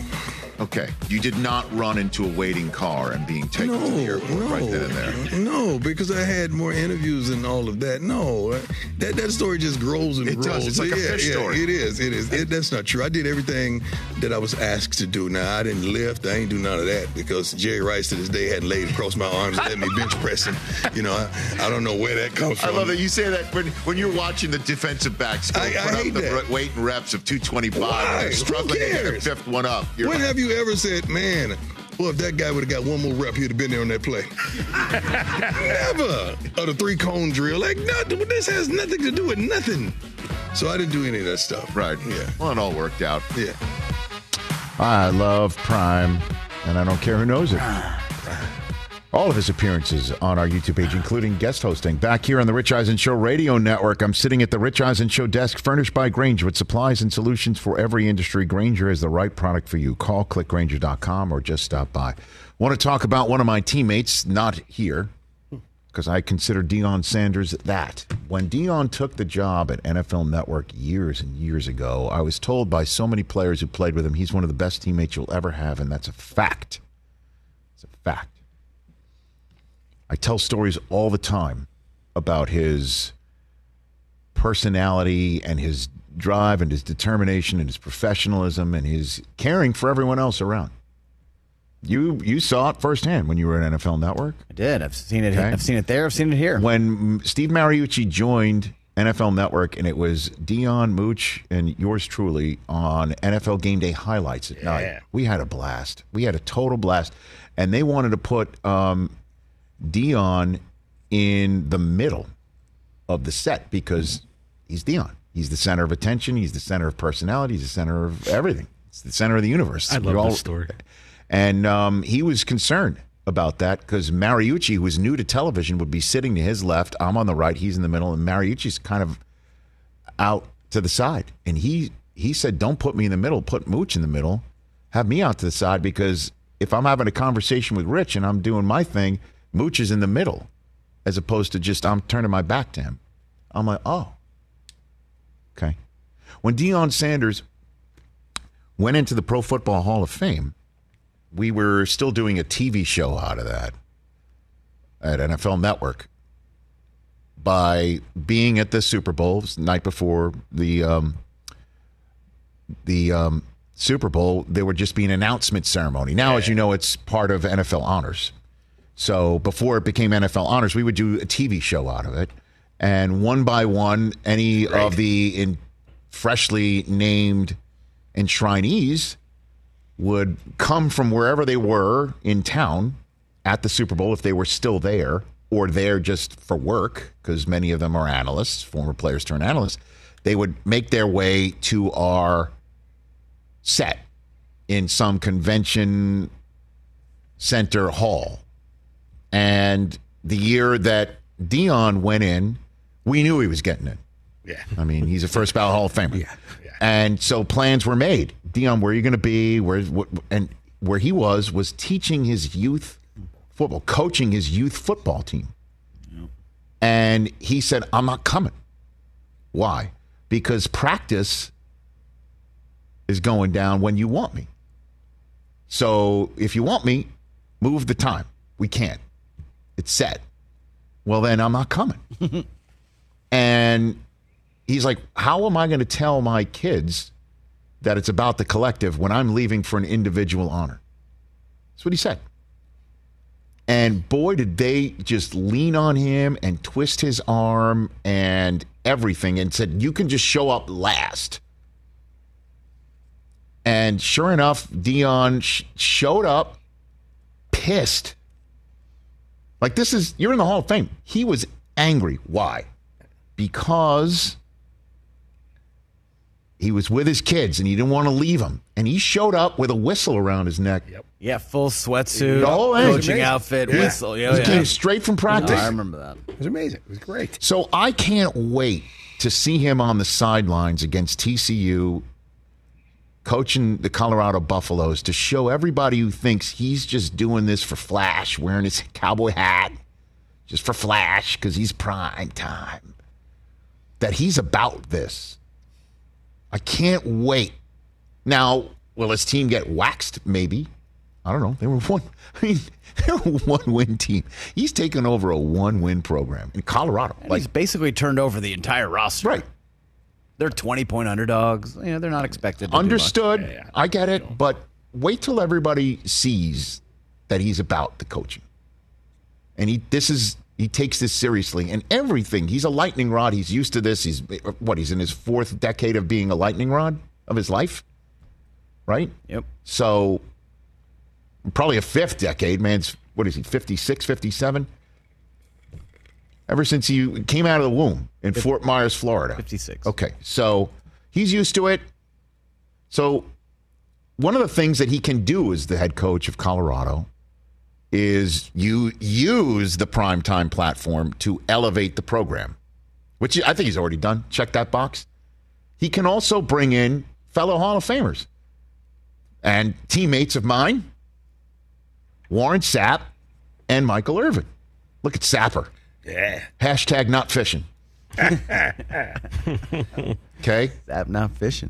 Okay, you did not run into a waiting car and being taken to the airport right then and there. No, because I had more interviews and all of that. No, that that story just grows and It grows. does. It's like a yeah, fish yeah, story. It is. It is. It, that's not true. I did everything that I was asked to do. Now I didn't lift. I ain't do none of that because Jerry Rice to this day hadn't laid across my arms and let me bench press him. You know, I, I don't know where that comes from. I love that you say that when, when you're watching the defensive backs go I- I put up hate the that. weight and reps of 225 Why? and struggling to get the fifth one up. You're when like, have you ever said, man, well, if that guy would have got one more rep, he'd have been there on that play? Never. Or the three cone drill. Like, nothing. This has nothing to do with nothing. So I didn't do any of that stuff. right. Yeah. Well, it all worked out. Yeah. I love Prime, and I don't care who knows it. All of his appearances on our YouTube page, including guest hosting. Back here on the Rich Eisen Show Radio Network, I'm sitting at the Rich Eisen Show desk, furnished by Grainger with supplies and solutions for every industry. Grainger is the right product for you. Call clickgrainger.com or just stop by. Want to talk about one of my teammates, not here, because I consider Deion Sanders that. When Deion took the job at NFL Network years and years ago, I was told by so many players who played with him, he's one of the best teammates you'll ever have, and that's a fact. It's a fact. I tell stories all the time about his personality and his drive and his determination and his professionalism and his caring for everyone else around. You you saw it firsthand when you were at NFL Network. I did. I've seen it. Okay. I've seen it there. I've seen it here. When Steve Mariucci joined NFL Network, and it was Deion Mooch and yours truly on NFL Game Day highlights at night. We had a blast. We had a total blast, and they wanted to put um, Deion in the middle of the set because he's Deion. He's the center of attention. He's the center of personality. He's the center of everything. It's the center of the universe. I love We're this story. and um, he was concerned about that because Mariucci, who was new to television, would be sitting to his left. I'm on the right. He's in the middle, and Mariucci's kind of out to the side. And he he said, "Don't put me in the middle. Put Mooch in the middle. have me out to the side because if I'm having a conversation with Rich and I'm doing my thing, Mooch is in the middle, as opposed to just I'm turning my back to him. I'm like, oh, okay. When Deion Sanders went into the Pro Football Hall of Fame, we were still doing a TV show out of that at NFL Network by being at the Super Bowl the night before the um, the um, Super Bowl. There would just be an announcement ceremony. Now, as you know, it's part of NFL Honors. So before it became NFL Honors, we would do a TV show out of it, and one by one, any of the in freshly named enshrinees would come from wherever they were in town at the Super Bowl if they were still there or there just for work, because many of them are analysts, former players turn analysts. They would make their way to our set in some convention center hall. And the year that Deion went in, we knew he was getting in. Yeah. I mean, he's a first ballot Hall of Famer. Yeah. yeah. And so plans were made. Deion, where are you going to be? Where what, and where he was was teaching his youth football, coaching his youth football team. And he said, "I'm not coming." Why? Because practice is going down when you want me. So if you want me, move the time. We can't. It's set. Well, then I'm not coming. and he's like, How am I going to tell my kids that it's about the collective when I'm leaving for an individual honor? That's what he said. And boy, did they just lean on him and twist his arm and everything and said, You can just show up last. And sure enough, Deion sh- showed up pissed. Like, this is, you're in the Hall of Fame. He was angry. Why? Because he was with his kids and he didn't want to leave them. And he showed up with a whistle around his neck. Yep. Yeah, full sweatsuit, The whole coaching outfit, Yeah. whistle. Yeah, He yeah. came straight from practice. I remember that. It was amazing. It was great. So I can't wait to see him on the sidelines against TCU coaching the Colorado Buffaloes to show everybody who thinks he's just doing this for flash, wearing his cowboy hat just for flash because he's prime time, that he's about this. I can't wait. Now, will his team get waxed? Maybe. I don't know. They were one. I mean, they're a one-win team. He's taken over a one-win program in Colorado. And he's basically turned over the entire roster. Right. They're 20 point underdogs. You know, they're not expected to do much. Understood. I get it, but wait till everybody sees that he's about the coaching. And he this is he takes this seriously and everything. He's a lightning rod. He's used to this. He's what? He's in his fourth decade of being a lightning rod of his life. Right? Yep. So probably a fifth decade, man's what is he? 56, 57? Ever since he came out of the womb in Fort Myers, Florida. 56. Okay. So he's used to it. So one of the things that he can do as the head coach of Colorado is you use the primetime platform to elevate the program, which I think he's already done. Check that box. He can also bring in fellow Hall of Famers and teammates of mine, Warren Sapp and Michael Irvin. Look at Sapper. Yeah. Hashtag not fishing. Okay. Sapp not fishing.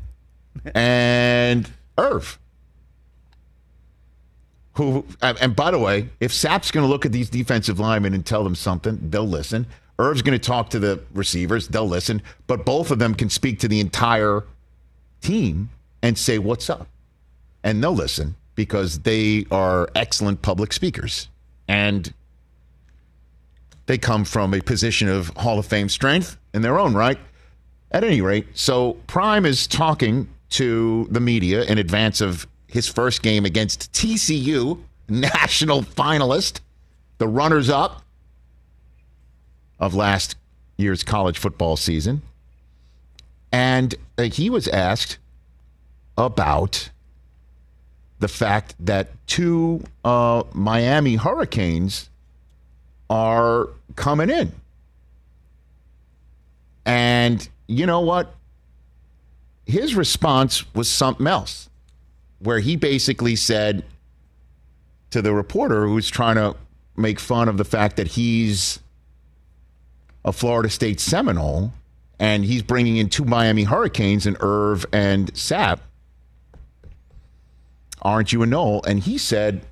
and Irv. Who and and by the way, if Sapp's going to look at these defensive linemen and tell them something, they'll listen. Irv's going to talk to the receivers, they'll listen. But both of them can speak to the entire team and say what's up, and they'll listen because they are excellent public speakers and they come from a position of Hall of Fame strength in their own right. At any rate, so Prime is talking to the media in advance of his first game against TCU, national finalist, the runners up of last year's college football season. And uh, he was asked about the fact that two uh, Miami Hurricanes are coming in. And you know what? His response was something else. where he basically said to the reporter who's trying to make fun of the fact that he's a Florida State Seminole and he's bringing in two Miami Hurricanes and Irv and Sapp. Aren't you a Nole? And he said,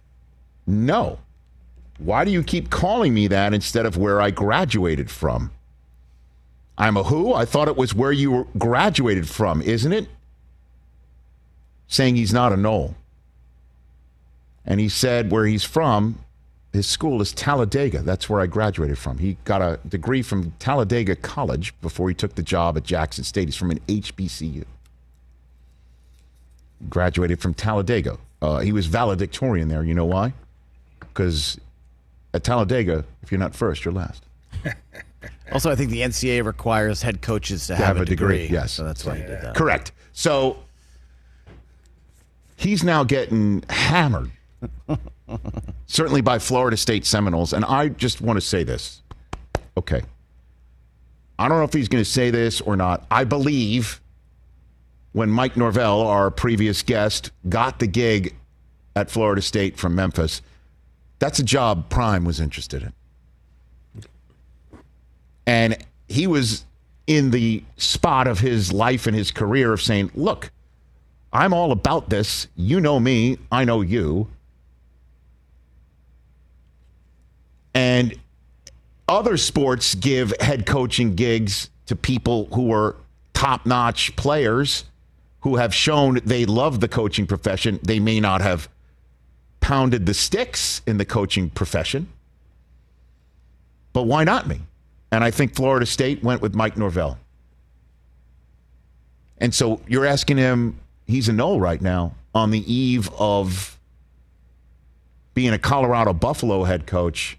No. Why do you keep calling me that instead of where I graduated from? I'm a who? I thought it was where you graduated from, isn't it? Saying he's not a Nole. And he said where he's from, his school is Talladega. That's where I graduated from. He got a degree from Talladega College before he took the job at Jackson State. He's from an HBCU. Graduated from Talladega. Uh, he was valedictorian there. You know why? Because at Talladega, if you're not first, you're last. Also, I think the NCAA requires head coaches to, To have, have a degree, degree. yes. So that's why he did that. Correct. So he's now getting hammered, certainly by Florida State Seminoles. And I just want to say this. Okay. I don't know if he's going to say this or not. I believe when Mike Norvell, our previous guest, got the gig at Florida State from Memphis, that's a job Prime was interested in. And he was in the spot of his life and his career of saying, Look, I'm all about this. You know me, I know you. And other sports give head coaching gigs to people who are top notch players who have shown they love the coaching profession. They may not have pounded the sticks in the coaching profession, but why not me? And I think Florida State went with Mike Norvell. And so you're asking him, he's a no right now on the eve of being a Colorado Buffalo head coach.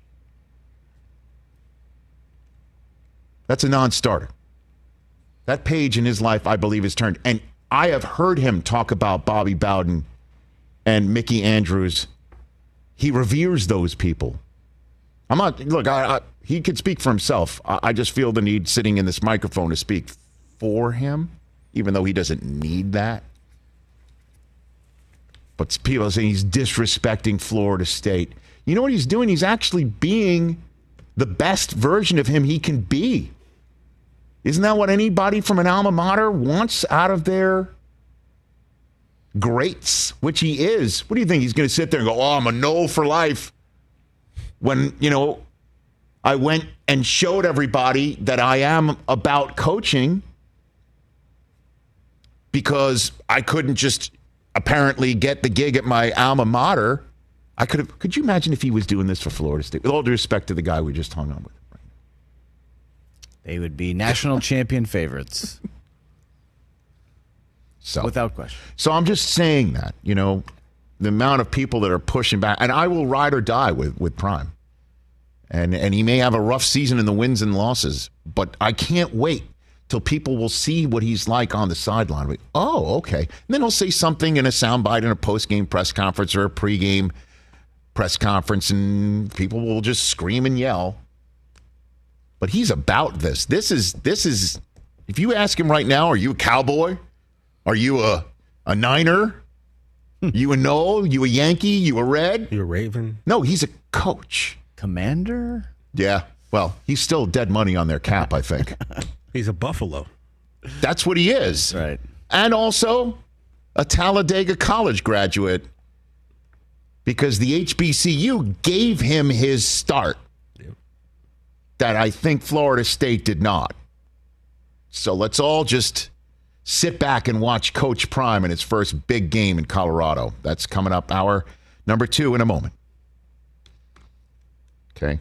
That's a non starter. That page in his life, I believe, is turned. And I have heard him talk about Bobby Bowden and Mickey Andrews. He reveres those people. I'm not, look, I, I, he could speak for himself. I, I just feel the need sitting in this microphone to speak for him, even though he doesn't need that. But people are saying he's disrespecting Florida State. You know what he's doing? He's actually being the best version of him he can be. Isn't that what anybody from an alma mater wants out of their greats, which he is? What do you think? He's going to sit there and go, oh, I'm a no for life. When, you know, I went and showed everybody that I am about coaching because I couldn't just apparently get the gig at my alma mater. I could have. Could you imagine if he was doing this for Florida State? With all due respect to the guy we just hung on with. They would be national champion favorites. So Without question. So I'm just saying that, you know, the amount of people that are pushing back, and I will ride or die with with Prime. And and he may have a rough season in the wins and losses, but I can't wait till people will see what he's like on the sideline. Oh, okay. And then he'll say something in a soundbite in a post game press conference or a pregame press conference, and people will just scream and yell. But he's about this. This is this is. If you ask him right now, are you a cowboy? Are you a a Niner? Hmm. you a Nole? You a Yankee? You a Red? You a Raven? No, he's a coach. Commander? Yeah. Well, he's still dead money on their cap, I think. He's a Buffalo. That's what he is. Right. And also a Talladega College graduate because the HBCU gave him his start that I think Florida State did not. So let's all just sit back and watch Coach Prime in his first big game in Colorado. That's coming up hour number two in a moment. Okay.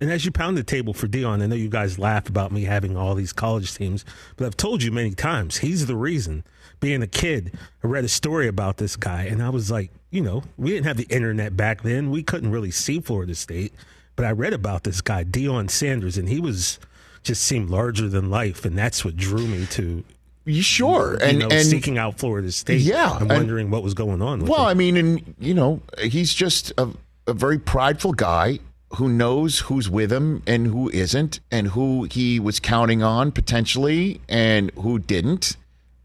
And as you pound the table for Deion, I know you guys laugh about me having all these college teams, but I've told you many times he's the reason. Being a kid, I read a story about this guy, and I was like, you know, we didn't have the internet back then. We couldn't really see Florida State, but I read about this guy, Deion Sanders, and he was just seemed larger than life, and that's what drew me to. You sure? You and know, and seeking out Florida State, Yeah, and and- wondering what was going on. With Well, him. I mean, and you know, he's just a, a very prideful guy who knows who's with him and who isn't, and who he was counting on potentially, and who didn't,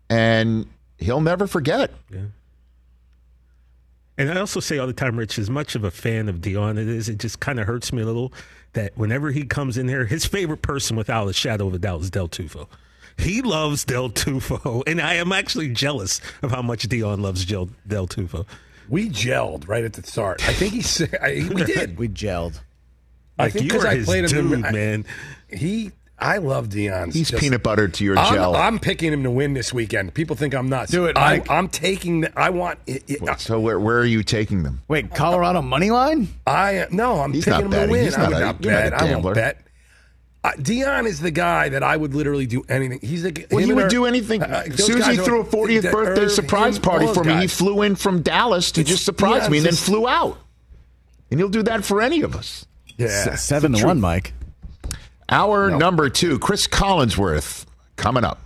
and he'll never forget. Yeah. And I also say all the time, Rich, as much of a fan of Deion it is, it just kind of hurts me a little that whenever he comes in here, his favorite person without a shadow of a doubt is Del Tufo. He loves Del Tufo, and I am actually jealous of how much Deion loves Del, Del Tufo. We gelled right at the start. I think he's. I, we did. we gelled. I think because I his played him, dude, I- man. He, I love Dion's. He's just- peanut butter to your I'm, gel. I'm picking him to win this weekend. People think I'm nuts. Do it, I, I'm taking. The, I want. It, it- uh, so where where are you taking them? Wait, Colorado money line? I no. I'm He's picking not him betting. to win. He's I not would a- not you're not bet. a I won't bet. Uh, Deion is the guy that I would literally do anything. He's the. Well, he would her- do anything. uh, As those soon as he guys threw a 40th that birthday Irv, surprise party for those me, he flew in from Dallas to just surprise Deion's me and then just- flew out. And he'll do that for any of us. Yeah, S- seven to one, Mike. Hour number two, Cris Collinsworth coming up.